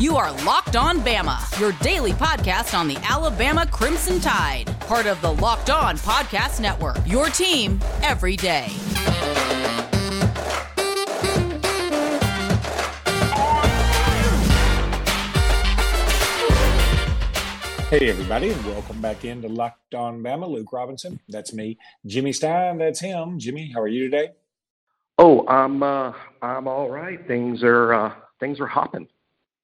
You are Locked On Bama, your daily podcast on the Alabama Crimson Tide, part of the Locked On Podcast Network. Your team every day. Hey, everybody, and welcome back into Locked On Bama. Luke Robinson, that's me. Jimmy Stein, that's him. Jimmy, how are you today? Oh, I'm uh, I'm all right. Things are uh, things are hopping.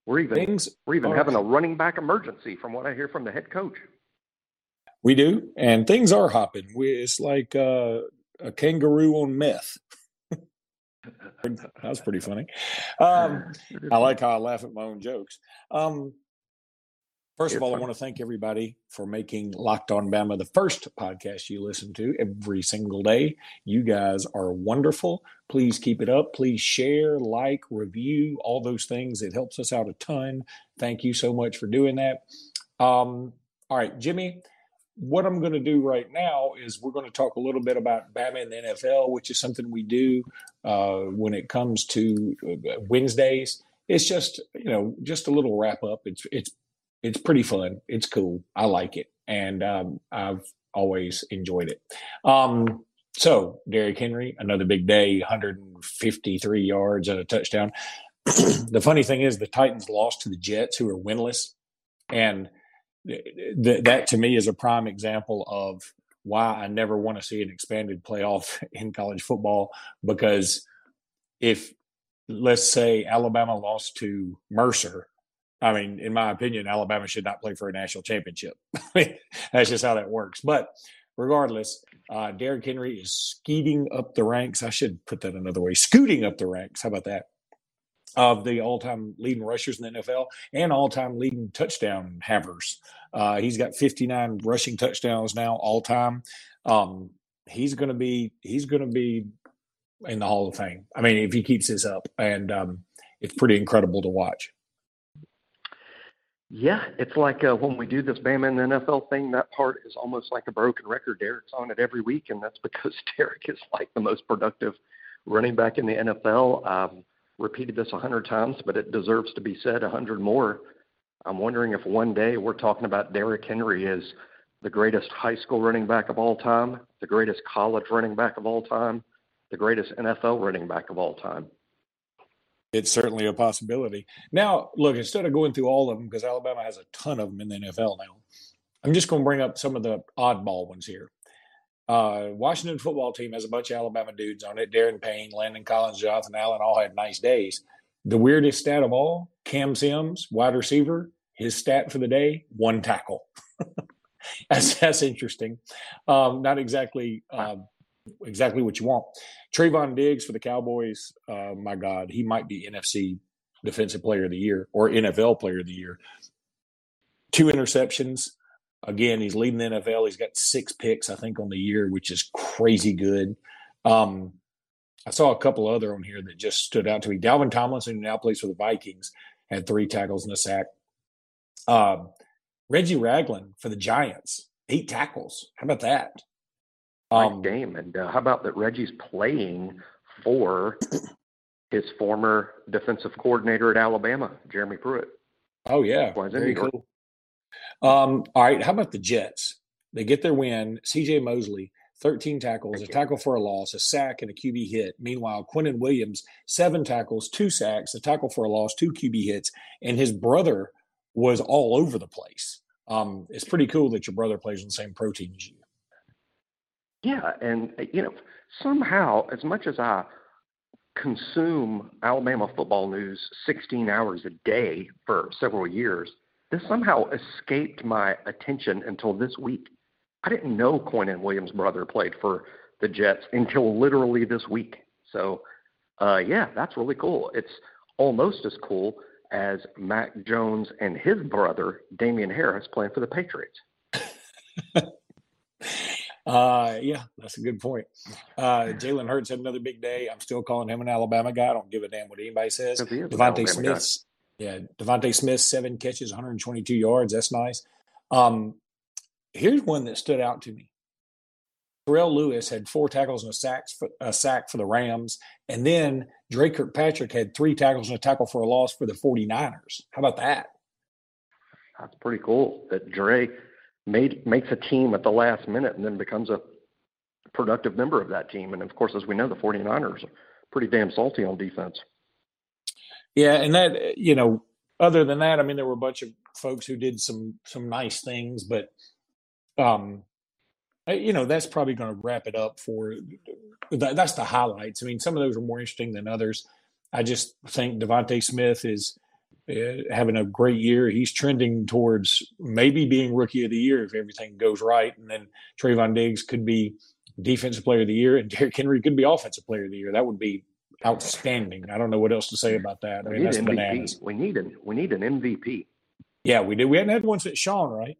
We're even things we're even are, having a running back emergency, from what I hear from the head coach. We do, and things are hopping. We, it's like uh, a kangaroo on meth. That's pretty funny. Um, I like how I laugh at my own jokes. Um, First of all, I want to thank everybody for making Locked On Bama the first podcast you listen to every single day. You guys are wonderful. Please keep it up. Please share, like, review, all those things. It helps us out a ton. Thank you so much for doing that. Um, all right, Jimmy, what I'm going to do right now is we're going to talk a little bit about Bama in the NFL, which is something we do uh, when it comes to uh, Wednesdays. It's just you know just a little wrap up. It's it's it's pretty fun. It's cool. I like it, and um, I've always enjoyed it. Um, so Derrick Henry, another big day, 153 yards and a touchdown. the funny thing is, the Titans lost to the Jets, who are winless, and th- that to me is a prime example of why I never want to see an expanded playoff in college football. Because if let's say Alabama lost to Mercer I mean, in my opinion, Alabama should not play for a national championship. That's just how that works. But regardless, uh, Derrick Henry is skeeting up the ranks. I should put that another way scooting up the ranks. How about that? Of the all time leading rushers in the NFL and all time leading touchdown havers. Uh, he's got 59 rushing touchdowns now, all time. Um, he's going to be, he's going to be in the Hall of Fame. I mean, if he keeps this up, and um, it's pretty incredible to watch. Yeah, it's like uh, when we do this Bama and NFL thing, that part is almost like a broken record. Derrick's on it every week, and that's because Derrick is like the most productive running back in the NFL. Um, repeated this a hundred times, but it deserves to be said a hundred more. I'm wondering if one day we're talking about Derrick Henry as the greatest high school running back of all time, the greatest college running back of all time, the greatest NFL running back of all time it's certainly a possibility. Now, look, instead of going through all of them, because Alabama has a ton of them in the NFL now, I'm just going to bring up some of the oddball ones here. Uh, Washington football team has a bunch of Alabama dudes on it. Daron Payne, Landon Collins, Jonathan Allen all had nice days. The weirdest stat of all, Cam Sims, wide receiver, his stat for the day, one tackle. that's, that's interesting. Um, not exactly uh, exactly what you want. Trevon Diggs for the Cowboys, uh, my God, he might be NFC Defensive Player of the Year or NFL Player of the Year. Two interceptions. Again, he's leading the NFL. He's got six picks, I think, on the year, which is crazy good. Um, I saw a couple other on here that just stood out to me. Dalvin Tomlinson, who now plays for the Vikings, had three tackles and a sack. Um, Reggie Ragland for the Giants, eight tackles. How about that? Um, game. And uh, how about that Reggie's playing for his former defensive coordinator at Alabama, Jeremy Pruitt. Oh yeah, very cool. Um, all right, how about the Jets? They get their win. C.J. Mosley, 13 tackles, Thank a you. tackle for a loss, a sack, and a QB hit. Meanwhile, Quinnen Williams, seven tackles, two sacks, a tackle for a loss, two QB hits, and his brother was all over the place. Um, it's pretty cool that your brother plays on the same pro team as you. Yeah, and uh, you know, somehow, as much as I consume Alabama football news 16 hours a day for several years, this somehow escaped my attention until this week. I didn't know Quinnen Williams' brother played for the Jets until literally this week. So, uh, yeah, that's really cool. It's almost as cool as Mac Jones and his brother, Damien Harris, playing for the Patriots. Uh, yeah, that's a good point. Uh, Jalen Hurts had another big day. I'm still calling him an Alabama guy. I don't give a damn what anybody says. DeVonta Smith, yeah, DeVonta Smith, seven catches, 122 yards. That's nice. Um, here's one that stood out to me. Terrell Lewis had four tackles and a sack for, a sack for the Rams, and then Dre Kirkpatrick had three tackles and a tackle for a loss for the 49ers. How about that? That's pretty cool that Dre made makes a team at the last minute and then becomes a productive member of that team. And of course, as we know, the 49ers are pretty damn salty on defense. Yeah, and that you know, other than that, I mean, there were a bunch of folks who did some some nice things, but um, you know, that's probably going to wrap it up for. That, that's the highlights. I mean, some of those are more interesting than others. I just think DeVonta Smith is having a great year. He's trending towards maybe being rookie of the year if everything goes right, and then Trevon Diggs could be defensive player of the year, and Derrick Henry could be offensive player of the year. That would be outstanding. I don't know what else to say about that. I mean, that's MVP. bananas. We need an we need an MVP. Yeah, we did. We hadn't had one since Sean, right?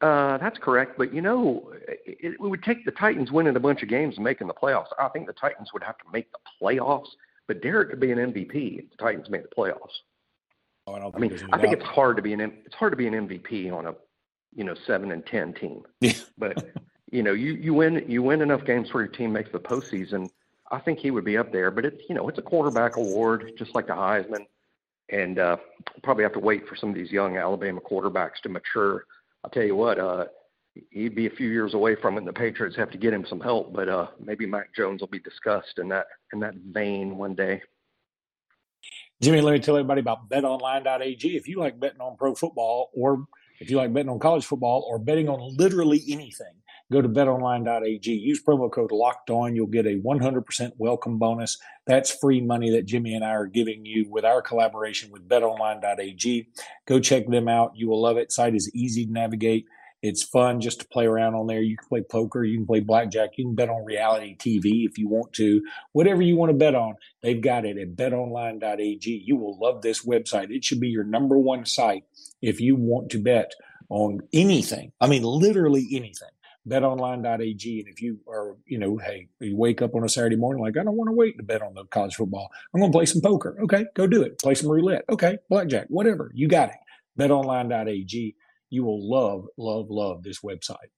Uh, that's correct. But you know, it, it would take the Titans winning a bunch of games and making the playoffs. I think the Titans would have to make the playoffs. But Derrick could be an MVP if the Titans made the playoffs. Oh, I, I mean, I think it's hard to be an it's hard to be an MVP on a you know seven and ten team. Yeah. but you know, you you win you win enough games where your team makes the postseason. I think he would be up there. But it's you know it's a quarterback award, just like the Heisman, and uh, probably have to wait for some of these young Alabama quarterbacks to mature. I'll tell you what, uh, he'd be a few years away from it. And the Patriots have to get him some help, but uh, maybe Mac Jones will be discussed in that in that vein one day. Jimmy, let me tell everybody about BetOnline.ag. If you like betting on pro football, or if you like betting on college football, or betting on literally anything, go to betonline.ag. Use promo code locked on. You'll get a 100% welcome bonus. That's free money that Jimmy and I are giving you with our collaboration with betonline.ag. Go check them out. You will love it. Site is easy to navigate. It's fun just to play around on there. You can play poker, you can play blackjack, you can bet on reality TV if you want to. Whatever you want to bet on, they've got it at betonline.ag. You will love this website. It should be your number one site if you want to bet on anything. I mean, literally anything betonline.ag. And if you are, you know, hey, you wake up on a Saturday morning like, I don't want to wait to bet on the college football. I'm going to play some poker. Okay, go do it. Play some roulette. Okay, blackjack, whatever. You got it. Betonline.ag. You will love, love, love this website.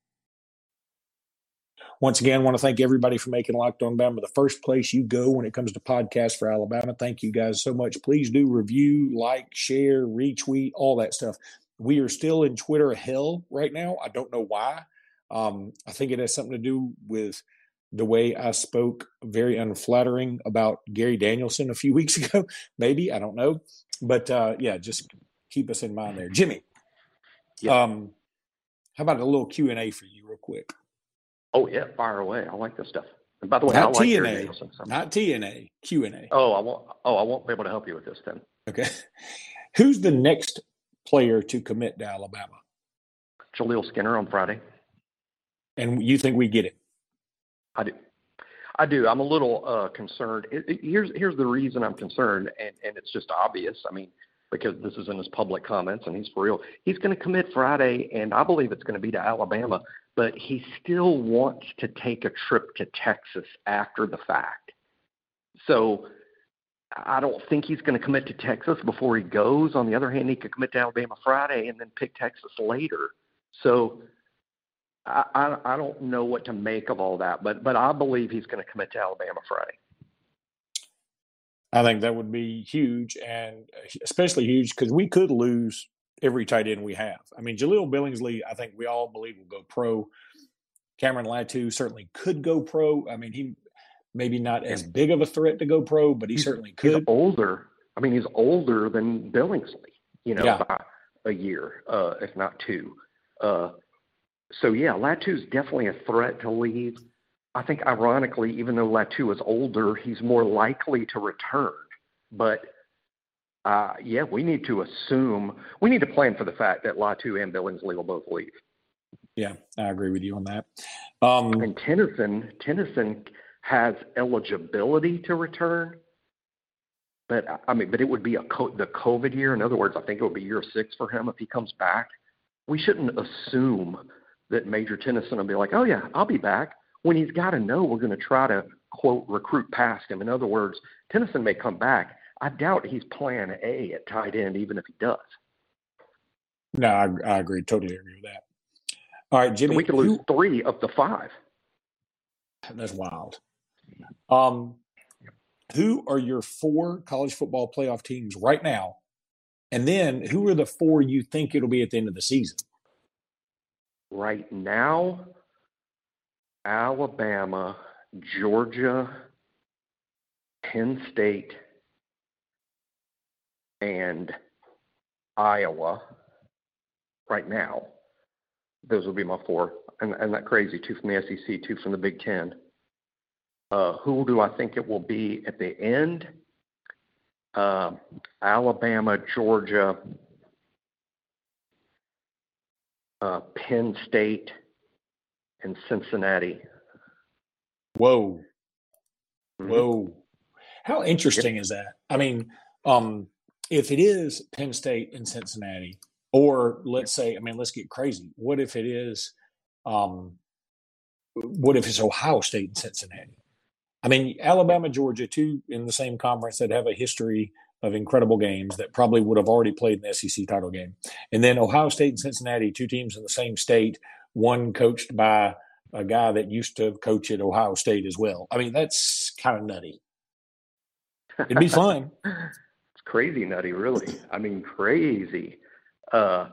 Once again, I want to thank everybody for making Locked On Bama the first place you go when it comes to podcasts for Alabama. Thank you guys so much. Please do review, like, share, retweet, all that stuff. We are still in Twitter hell right now. I don't know why. Um, I think it has something to do with the way I spoke very unflattering about Gary Danielson a few weeks ago. Maybe I don't know, but uh, yeah, just keep us in mind there, Jimmy. Yeah. Um, how about a little Q and A for you, real quick? Oh yeah, fire away. I like this stuff. And by the way, not I like TNA, so. not TNA, Q and A. Oh, I won't. Oh, I won't be able to help you with this then. Okay. Who's the next player to commit to Alabama? Jaleel Skinner on Friday and you think we get it? I do. I do. I'm a little uh, concerned. It, it, here's here's the reason I'm concerned, and and it's just obvious. I mean, because this is in his public comments, and he's for real. He's going to commit Friday, and I believe it's going to be to Alabama. But he still wants to take a trip to Texas after the fact. So I don't think he's going to commit to Texas before he goes. On the other hand, he could commit to Alabama Friday and then pick Texas later. So I, I I don't know what to make of all that, but but I believe he's going to commit to Alabama Friday. I think that would be huge, and especially huge because we could lose every tight end we have. I mean, Jahleel Billingsley, I think we all believe will go pro. Cameron Latu certainly could go pro. I mean, he maybe not as big of a threat to go pro, but he he's, certainly could. He's older. I mean, he's older than Billingsley, you know, yeah. by a year, uh, if not two. Uh, so yeah, Latu's definitely a threat to leave. I think ironically, even though Latu is older, he's more likely to return. But uh, yeah, we need to assume we need to plan for the fact that Latu and Billingsley will both leave. Yeah, I agree with you on that. Um, and Tennyson, Tennyson has eligibility to return, but I mean, but it would be a co- the COVID year. In other words, I think it would be year six for him if he comes back. We shouldn't assume that Major Tennyson will be like, oh, yeah, I'll be back, when he's got to know we're going to try to, quote, recruit past him. In other words, Tennyson may come back. I doubt he's plan A at tight end, even if he does. No, I, I agree. Totally agree with that. All right, Jimmy. So we could lose who, three of the five. That's wild. Um, who are your four college football playoff teams right now? And then who are the four you think it'll be at the end of the season? Right now, Alabama, Georgia, Penn State, and Iowa. Right now, those will be my four. And, and that crazy two from the SEC, two from the Big Ten. Uh, who do I think it will be at the end? Uh, Alabama, Georgia, uh, Penn State, and Cincinnati. Whoa. Mm-hmm. Whoa. How interesting yep. is that? I mean, um, if it is Penn State and Cincinnati, or let's say, I mean, let's get crazy. What if it is, um, what if it's Ohio State and Cincinnati? I mean, Alabama, Georgia, two in the same conference that have a history of incredible games that probably would have already played in the SEC title game. And then Ohio State and Cincinnati, two teams in the same state, one coached by a guy that used to coach at Ohio State as well. I mean, that's kind of nutty. It'd be fun. it's crazy nutty, really. I mean, crazy. Uh,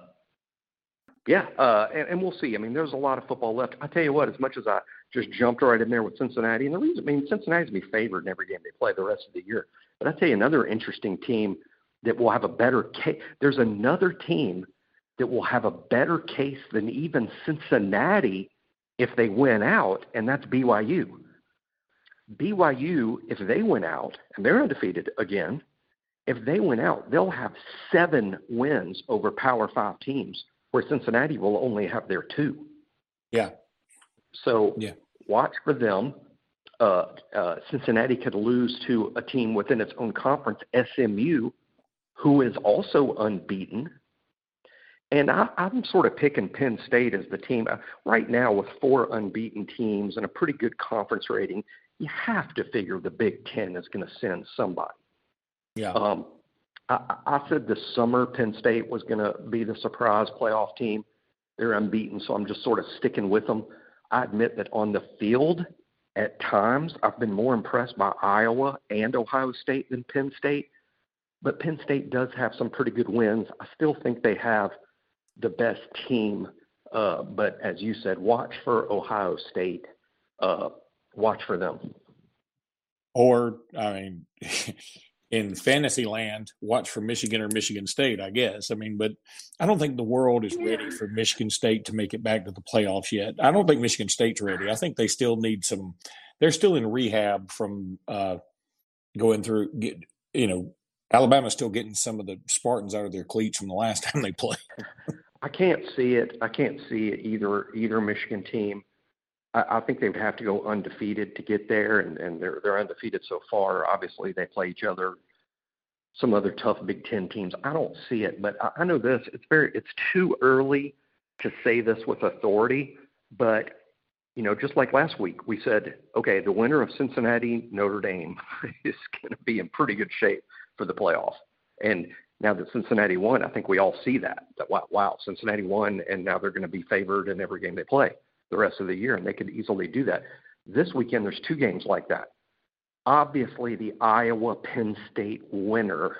yeah, uh, and, and we'll see. I mean, there's a lot of football left. I tell you what, as much as I just jumped right in there with Cincinnati, and the reason, I mean, Cincinnati's be favored in every game they play the rest of the year. But I tell you, another interesting team that will have a better case. There's another team that will have a better case than even Cincinnati if they win out, and that's BYU. BYU, if they win out, and they're undefeated again, if they win out, they'll have seven wins over Power Five teams where Cincinnati will only have their two. Yeah. So yeah. watch for them. Uh, uh, Cincinnati could lose to a team within its own conference, SMU, who is also unbeaten. And I, I'm sort of picking Penn State as the team uh, right now with four unbeaten teams and a pretty good conference rating. You have to figure the Big Ten is going to send somebody. Yeah. Um, I, I said this summer Penn State was going to be the surprise playoff team. They're unbeaten, so I'm just sort of sticking with them. I admit that on the field, at times, I've been more impressed by Iowa and Ohio State than Penn State. But Penn State does have some pretty good wins. I still think they have the best team. Uh, but as you said, watch for Ohio State. Uh, watch for them. Or, I mean, in fantasy land, watch for Michigan or Michigan State, I guess. I mean, but I don't think the world is ready for Michigan State to make it back to the playoffs yet. I don't think Michigan State's ready. I think they still need some. They're still in rehab from uh, going through. Get, you know, Alabama's still getting some of the Spartans out of their cleats from the last time they played. I can't see it. I can't see it either. Either Michigan team. I, I think they would have to go undefeated to get there, and, and they're they're undefeated so far. Obviously, they play each other, some other tough Big Ten teams. I don't see it, but I, I know this: it's very it's too early to say this with authority. But you know, just like last week, we said, okay, the winner of Cincinnati Notre Dame is going to be in pretty good shape for the playoff. And now that Cincinnati won, I think we all see that. That wow, wow Cincinnati won, and now they're going to be favored in every game they play the rest of the year, and they could easily do that. This weekend, there's two games like that. Obviously, the Iowa Penn State winner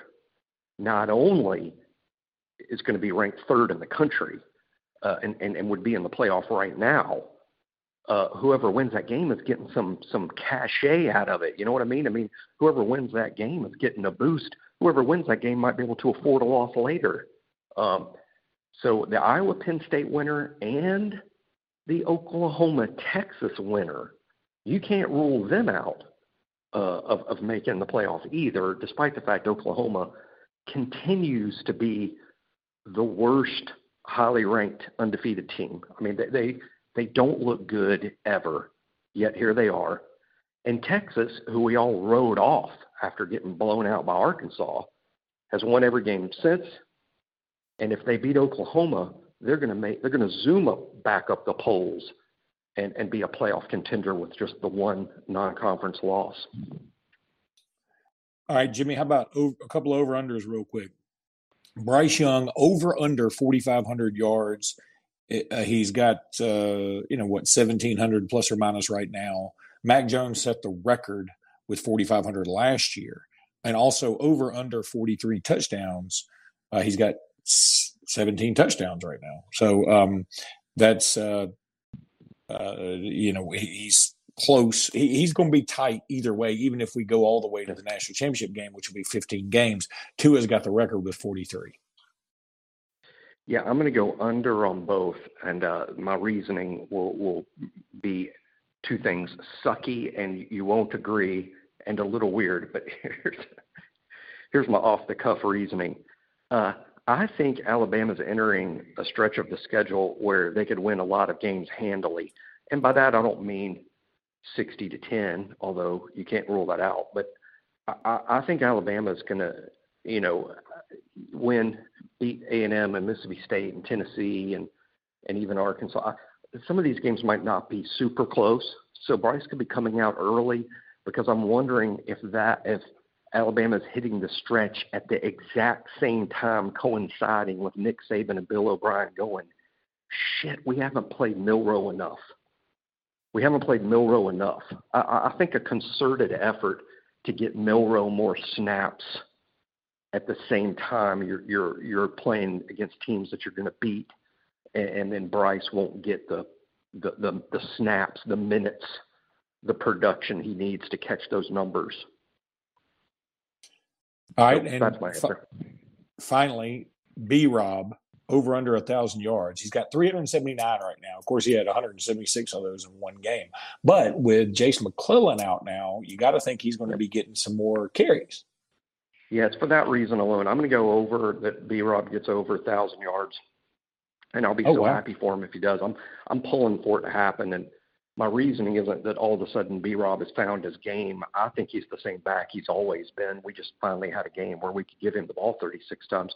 not only is going to be ranked third in the country uh, and, and, and would be in the playoff right now, uh, whoever wins that game is getting some some cachet out of it. You know what I mean? I mean, whoever wins that game is getting a boost. Whoever wins that game might be able to afford a loss later. Um, so the Iowa Penn State winner and the Oklahoma Texas winner, you can't rule them out uh, of, of making the playoffs either, despite the fact Oklahoma continues to be the worst highly ranked undefeated team. I mean, they, they, they don't look good ever, yet here they are. And Texas, who we all rode off after getting blown out by Arkansas, has won every game since. And if they beat Oklahoma, they're going to make they're going to zoom up back up the polls and, and be a playoff contender with just the one non-conference loss. All right, Jimmy, how about over, a couple over unders real quick? Bryce Young over under 4,500 yards. Uh, he's got uh, you know what 1,700 plus or minus right now. Mac Jones set the record with 4,500 last year, and also over under 43 touchdowns. Uh, he's got 17 touchdowns right now. So um, that's uh, uh, you know he's close. He, he's going to be tight either way, even if we go all the way to the national championship game, which will be 15 games. Tua's got the record with 43. Yeah, I'm going to go under on both, and uh, my reasoning will will be two things: sucky, and you won't agree, and a little weird. But here's here's my off the cuff reasoning. Uh, I think Alabama's entering a stretch of the schedule where they could win a lot of games handily, and by that I don't mean 60 to 10, although you can't rule that out. But I, I think Alabama's going to, you know, win, beat A and M and Mississippi State and Tennessee and and even Arkansas. Some of these games might not be super close, so Bryce could be coming out early because I'm wondering if that if Alabama's hitting the stretch at the exact same time coinciding with Nick Saban and Bill O'Brien going, shit, we haven't played Milroe enough we haven't played Milroe enough. I, I think a concerted effort to get Milroe more snaps at the same time you're you're you're playing against teams that you're going to beat, and, and then Bryce won't get the, the the the snaps, the minutes, the production he needs to catch those numbers. All right, so and that's my answer. finally, B Rob over under a thousand yards. He's got 379 right now. Of course, he had 176 of those in one game. But with Jason McClellan out now, you got to think he's going to be getting some more carries. Yeah, it's for that reason alone. I'm going to go over that. B. Rob gets over a thousand yards, and I'll be oh, so wow. happy for him if he does. I'm I'm pulling for it to happen, and my reasoning isn't that all of a sudden B. Rob has found his game. I think he's the same back he's always been. We just finally had a game where we could give him the ball 36 times.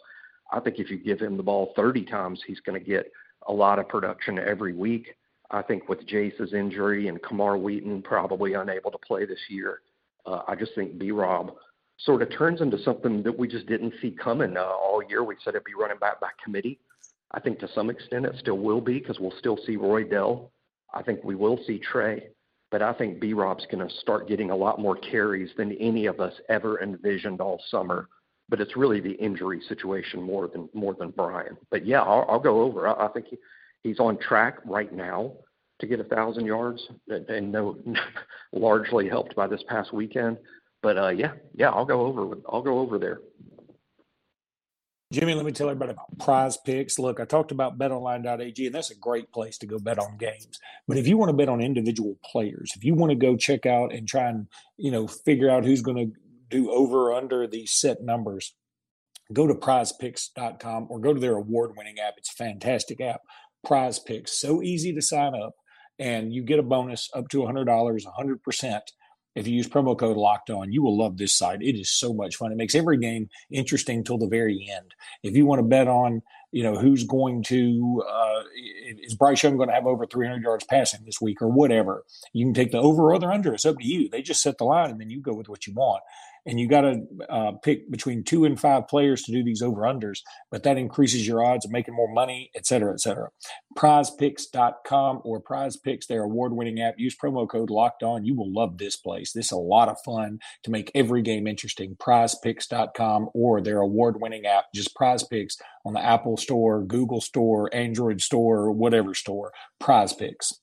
I think if you give him the ball 30 times, he's going to get a lot of production every week. I think with Jase's injury and Camar Wheaton probably unable to play this year, uh, I just think B Rob sort of turns into something that we just didn't see coming uh, all year. We said it'd be running back by committee. I think to some extent it still will be because we'll still see Roydell. I think we will see Trey, but I think B Rob's going to start getting a lot more carries than any of us ever envisioned all summer but it's really the injury situation more than more than Brian. But yeah, I'll, I'll go over. I, I think he, he's on track right now to get a thousand yards, and, and no, largely helped by this past weekend. But uh, yeah, yeah, I'll go over. I'll go over there. Jimmy, let me tell everybody about prize picks. Look, I talked about betonline.ag, and that's a great place to go bet on games. But if you want to bet on individual players, if you want to go check out and try and, you know, figure out who's going to do over under these set numbers, go to prizepicks.com or go to their award winning app. It's a fantastic app. Prize Picks, so easy to sign up, and you get a bonus up to $100, 100%. If you use promo code locked on, you will love this site. It is so much fun. It makes every game interesting till the very end. If you want to bet on, you know, who's going to, uh, is Bryce Young going to have over 300 yards passing this week or whatever, you can take the over or the under. It's up to you. They just set the line and then you go with what you want and you got to uh, pick between two and five players to do these over unders, but that increases your odds of making more money, et cetera, et cetera. Prizepicks.com or Prize Picks, their award winning app. Use promo code locked on. You will love this place. This is a lot of fun to make every game interesting. Prizepicks.com or their award winning app. Just Prize Picks on the Apple Store, Google Store, Android Store, whatever store. Prize Picks.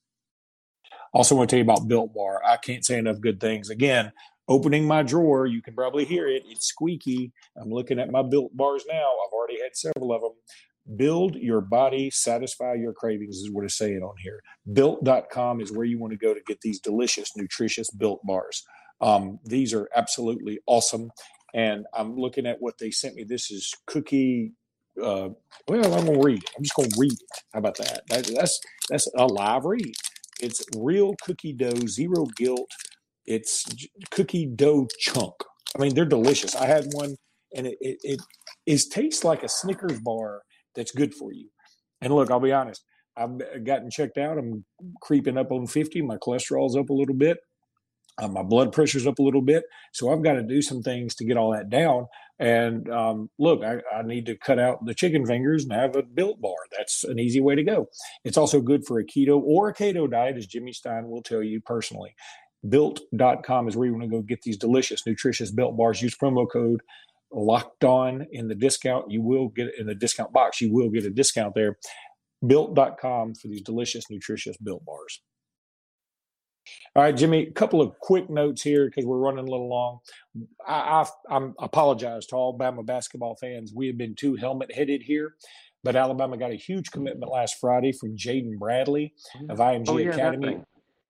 Also, want to tell you about Built Bar. I can't say enough good things. Again, opening my drawer. You can probably hear it. It's squeaky. I'm looking at my built bars now. I've already had several of them. Build your body, satisfy your cravings is what it's saying on here. Built.com is where you want to go to get these delicious, nutritious built bars. Um, these are absolutely awesome. And I'm looking at what they sent me. This is cookie. Uh, well, I'm gonna read it. I'm just gonna read it. How about that? that that's that's a live read. It's real cookie dough, zero guilt, it's cookie dough chunk. I mean, they're delicious. I had one, and it it, it is tastes like a Snickers bar that's good for you. And look, I'll be honest. I've gotten checked out. I'm creeping up on 50. My cholesterol's up a little bit. Uh, my blood pressure's up a little bit. So I've got to do some things to get all that down. And um, look, I, I, need to cut out the chicken fingers and have a built bar. That's an easy way to go. It's also good for a keto or a keto diet, as Jimmy Stein will tell you personally. built.com is where you want to go get these delicious, nutritious built bars. Use promo code locked on in the discount. You will get in the discount box. You will get a discount there. Built.com for these delicious, nutritious built bars. All right, Jimmy, a couple of quick notes here because we're running a little long. I, I, I apologize to all Alabama basketball fans. We have been too helmet headed here, but Alabama got a huge commitment last Friday from Jaden Bradley of mm. IMG oh, yeah, Academy.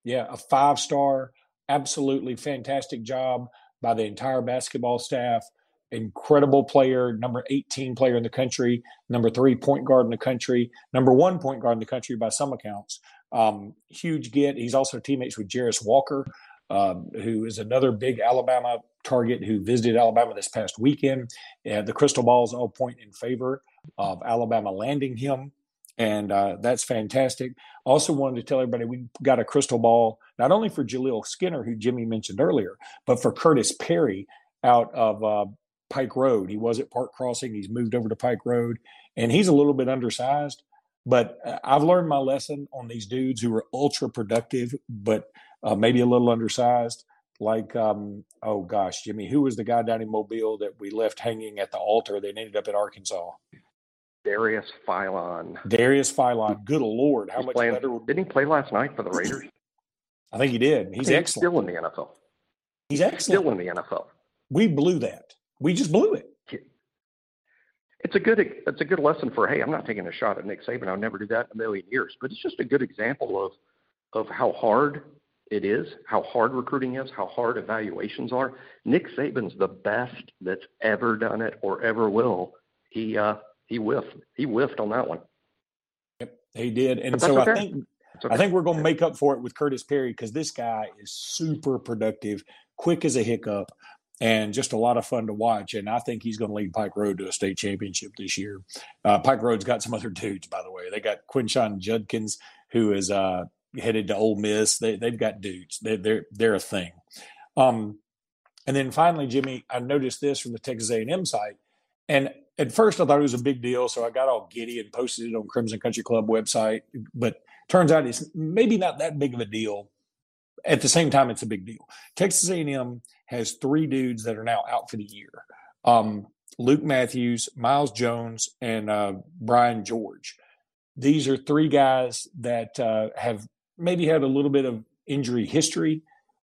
Yeah, a five star, absolutely fantastic job by the entire basketball staff. Incredible player, number 18 player in the country, number three point guard in the country, number one point guard in the country by some accounts. Um, huge get. He's also teammates with Jarace Walker, um, who is another big Alabama target who visited Alabama this past weekend. And the crystal balls all point in favor of Alabama landing him. And uh, that's fantastic. Also, wanted to tell everybody we got a crystal ball not only for Jaleel Skinner, who Jimmy mentioned earlier, but for Curtis Perry out of uh, Pike Road. He was at Park Crossing. He's moved over to Pike Road, and he's a little bit undersized. But uh, I've learned my lesson on these dudes who are ultra productive, but uh, maybe a little undersized. Like, um, oh gosh, Jimmy, who was the guy down in Mobile that we left hanging at the altar that ended up in Arkansas? Darius Philon. Darius Philon. Good lord, how He's much playing, better? Didn't he play last night for the Raiders? I think he did. He's He's excellent. still in the NFL. He's excellent. Still in the NFL. We blew that. We just blew it. It's a good it's a good lesson for hey, I'm not taking a shot at Nick Saban. I'll never do that in a million years. But it's just a good example of of how hard it is, how hard recruiting is, how hard evaluations are. Nick Saban's the best that's ever done it or ever will. He uh he whiffed. He whiffed on that one. Yep, he did. And so that's I think okay. I think we're going to make up for it with Curtis Perry because this guy is super productive, quick as a hiccup, and just a lot of fun to watch. And I think he's going to lead Pike Road to a state championship this year. Uh, Pike Road's got some other dudes, by the way. They got Quinshon Judkins, who is uh, headed to Ole Miss. They, they've got dudes. They, they're they're a thing. Um, and then finally, Jimmy, I noticed this from the Texas A&M site, and at first I thought it was a big deal, so I got all giddy and posted it on Crimson Country Club website. But turns out it's maybe not that big of a deal. At the same time, it's a big deal. Texas A&M has three dudes that are now out for the year: um, Luke Matthews, Myles Jones, and uh, Brian George. These are three guys that uh, have maybe had a little bit of injury history,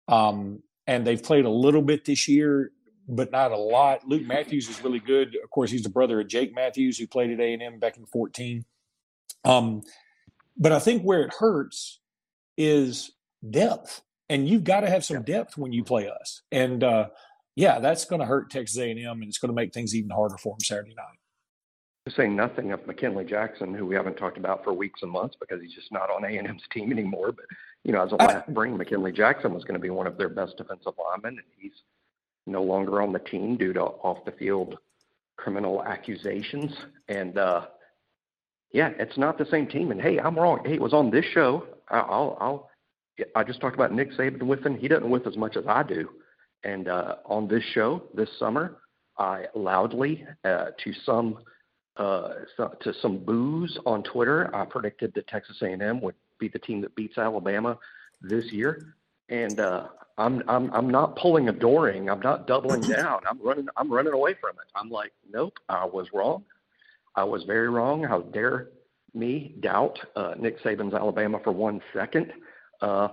um, and they've played a little bit this year, but not a lot. Luke Matthews is really good. Of course, he's the brother of Jake Matthews, who played at A&M back in 14. Um, but I think where it hurts is depth, and you've got to have some depth when you play us. And uh, yeah, that's going to hurt Texas A&M, and it's going to make things even harder for them Saturday night. To say nothing of McKinley Jackson, who we haven't talked about for weeks and months because he's just not on A&M's team anymore. But you know, as a last spring, McKinley Jackson was going to be one of their best defensive linemen, and he's no longer on the team due to off the field criminal accusations. And uh, yeah, it's not the same team. And hey, I'm wrong. Hey, it was on this show. I- I'll, I'll, I just talked about Nick Saban whiffing. He doesn't whiff as much as I do. And uh, on this show this summer, I loudly uh, to some uh, so, to some boos on Twitter, I predicted that Texas A&M would be the team that beats Alabama this year. And uh, I'm I'm I'm not pulling a Doring. I'm not doubling down. I'm running I'm running away from it. I'm like, nope, I was wrong. I was very wrong. How dare me doubt uh, Nick Saban's Alabama for one second? Uh,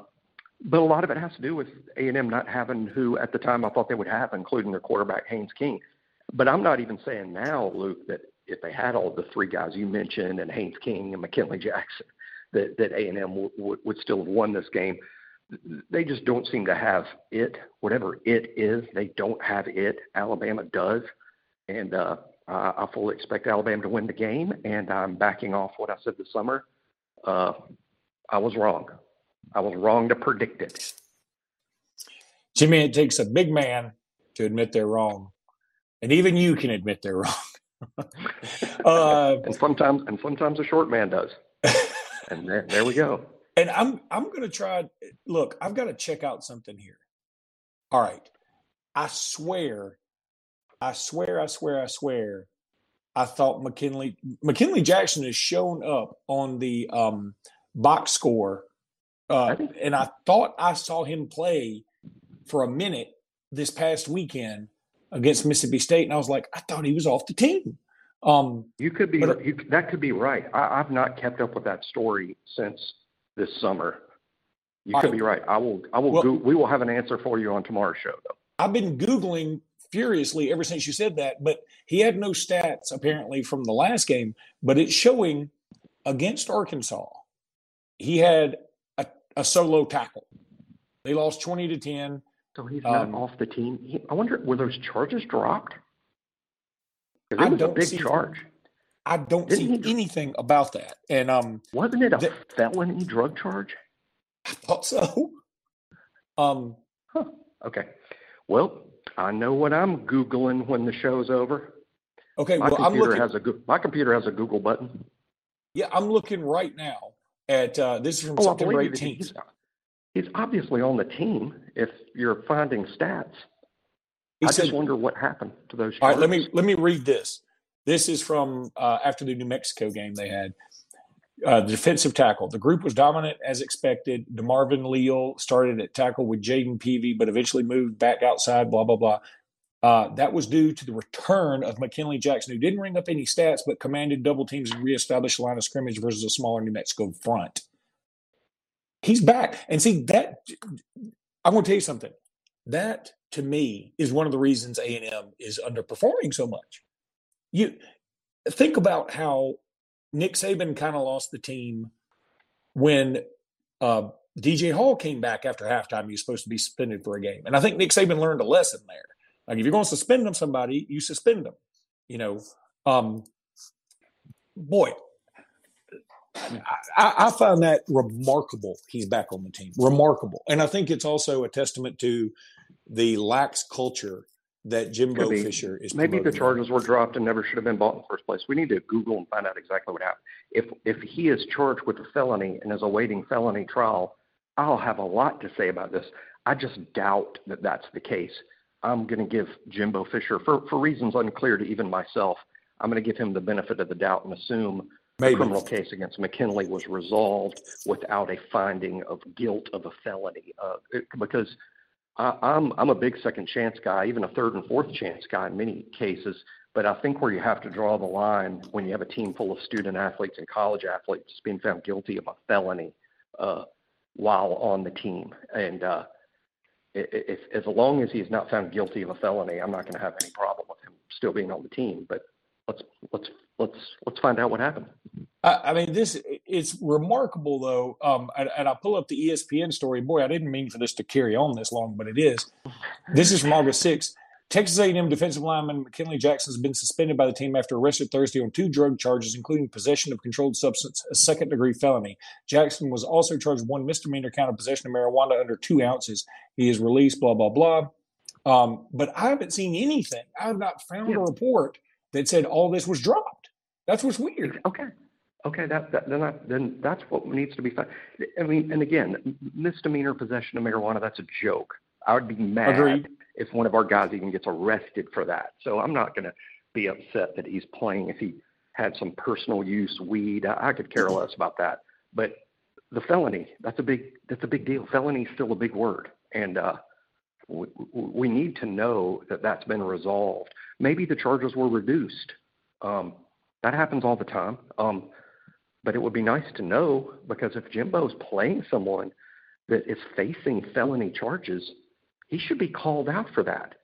but a lot of it has to do with A&M not having who at the time I thought they would have, including their quarterback Haynes King. But I'm not even saying now, Luke, that if they had all the three guys you mentioned and Haynes King and McKinley Jackson, that that A&M would still have won this game. They just don't seem to have it. Whatever it is, they don't have it. Alabama does, and uh, I I fully expect Alabama to win the game. And I'm backing off what I said this summer. Uh, I was wrong. I was wrong to predict it. Jimmy, it takes a big man to admit they're wrong, and even you can admit they're wrong. uh, And sometimes, and sometimes a short man does. And there, there we go. and I'm I'm going to try. Look, I've got to check out something here. All right, I swear, I swear, I swear, I swear. I thought McKinley McKinley Jackson has shown up on the um, box score Uh, and I thought I saw him play for a minute this past weekend against Mississippi State, and I was like, I thought he was off the team. Um, you could be but, you, that could be right. I, have not kept up with that story since this summer. You could I, be right. I will. I will. Well, go, we will have an answer for you on tomorrow's show, though. I've been googling furiously ever since you said that, but he had no stats apparently from the last game. But it's showing against Arkansas, he had a, a solo tackle. They lost twenty to ten. So he's not um, off the team. He, I wonder were those charges dropped? It was a big see, charge. I don't Didn't see anything about that. And um, wasn't it a felony drug charge? I thought so. Um, huh. Okay. Well, I know what I'm googling when the show's over. Okay. My well, computer looking, has a my computer has a Google button. Yeah, I'm looking right now at uh, this is from oh, September 18th. He's, he's, obviously on the team. If you're finding stats, he I said, just wonder what happened to those. All right, let me let me read this. This is from uh, after the New Mexico game they had. Uh, the defensive tackle. The group was dominant as expected. DeMarvin Leal started at tackle with Jayden Peevy, but eventually moved back outside, blah, blah, blah. Uh, that was due to the return of McKinley Jackson, who didn't ring up any stats, but commanded double teams and reestablished line of scrimmage versus a smaller New Mexico front. He's back. And see, that, I'm going to tell you something. That, to me, is one of the reasons A&M is underperforming so much. You think about how Nick Saban kind of lost the team when uh, DJ Hall came back after halftime. He was supposed to be suspended for a game, and I think Nick Saban learned a lesson there. Like if you're going to suspend them, somebody you suspend them. You know, um, boy, I, I find that remarkable. He's back on the team, remarkable, and I think it's also a testament to the lax culture that Jimbo Fisher is. Maybe the charges were dropped and never should have been bought in the first place. We need to Google and find out exactly what happened. If if he is charged with a felony and is awaiting felony trial, I'll have a lot to say about this. I just doubt that that's the case. I'm going to give Jimbo Fisher, for for reasons unclear to even myself, I'm going to give him the benefit of the doubt and assume Maybe. the criminal case against McKinley was resolved without a finding of guilt of a felony, uh, because I, I'm I'm a big second chance guy, even a third and fourth chance guy in many cases. But I think where you have to draw the line when you have a team full of student athletes and college athletes being found guilty of a felony uh, while on the team, and uh, if, as long as he's not found guilty of a felony, I'm not going to have any problem with him still being on the team. But let's let's let's let's find out what happened. I, mean, this it's remarkable though, um, and, and I pull up the ESPN story. Boy, I didn't mean for this to carry on this long, but it is. This is from August 6th. Texas A&M defensive lineman McKinley Jackson has been suspended by the team after arrested Thursday on two drug charges, including possession of controlled substance, a second-degree felony. Jackson was also charged one misdemeanor count of possession of marijuana under two ounces. He is released. Blah blah blah. Um, but I haven't seen anything. I have not found yeah. a report that said all this was dropped. That's what's weird. Okay. Okay, that, that then I, then that's what needs to be found. I mean, and again, misdemeanor possession of marijuana that's a joke. I would be mad Agreed. if one of our guys even gets arrested for that. So I'm not going to be upset that he's playing if he had some personal use weed. I, I could care less about that. But the felony, that's a big that's a big deal. Felony is still a big word, and uh, we, we need to know that that's been resolved. Maybe the charges were reduced. Um, that happens all the time. Um, but it would be nice to know because if Jimbo's playing someone that is facing felony charges, he should be called out for that.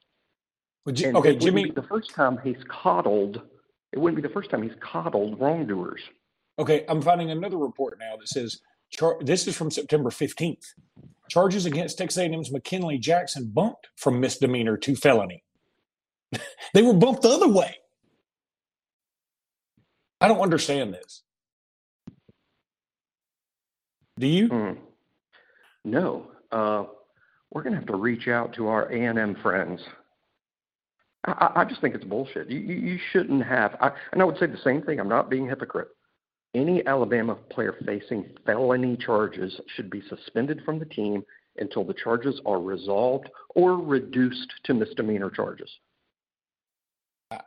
Well, G- okay, Jimmy. the first time he's coddled, it wouldn't be the first time he's coddled wrongdoers. Okay, I'm finding another report now that says char- this is from September 15th. Charges against Texas A&M's McKinley Jackson bumped from misdemeanor to felony. they were bumped the other way. I don't understand this. Do you? Mm. No. Uh, we're going to have to reach out to our A&M friends. I, I just think it's bullshit. You, you shouldn't have. I, and I would say the same thing. I'm not being hypocrite. Any Alabama player facing felony charges should be suspended from the team until the charges are resolved or reduced to misdemeanor charges. Uh,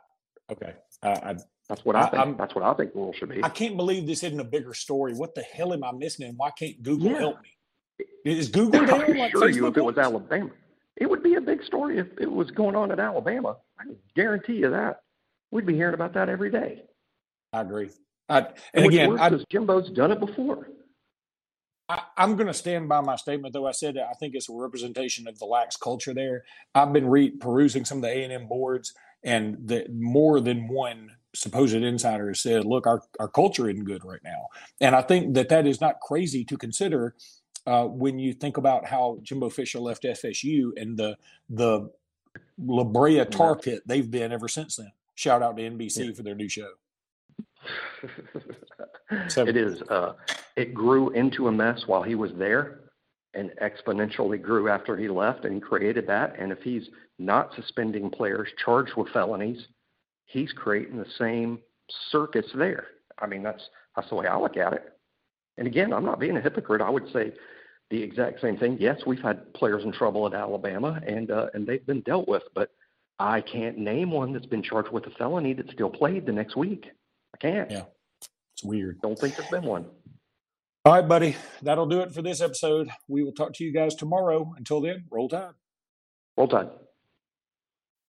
okay. I, that's what I, I think. I'm, That's what I think the rule should be. I can't believe this isn't a bigger story. What the hell am I missing? And why can't Google yeah. help me? Is Google I down like assure you, if it was? Alabama, it would be a big story if it was going on at Alabama. I can guarantee you that. We'd be hearing about that every day. I agree. I, and Which again, I, Jimbo's done it before. I, I'm going to stand by my statement, though. I said I think it's a representation of the lax culture there. I've been re- perusing some of the A and M boards, and the, more than one supposed insider said, "Look, our our culture isn't good right now," and I think that that is not crazy to consider uh, when you think about how Jimbo Fisher left FSU and the the La Brea tar pit they've been ever since then. Shout out to NBC Yeah. for their new show. So- it is. Uh, it grew into a mess while he was there, and exponentially grew after he left, and he created that. And if he's not suspending players charged with felonies, he's creating the same circus there. I mean, that's that's the way I look at it. And again, I'm not being a hypocrite. I would say the exact same thing. Yes, we've had players in trouble at Alabama, and uh, and they've been dealt with, but I can't name one that's been charged with a felony that still played the next week. I can't. Yeah. It's weird. Don't think there's been one. All right, buddy. That'll do it for this episode. We will talk to you guys tomorrow. Until then, roll tide. Roll Tide.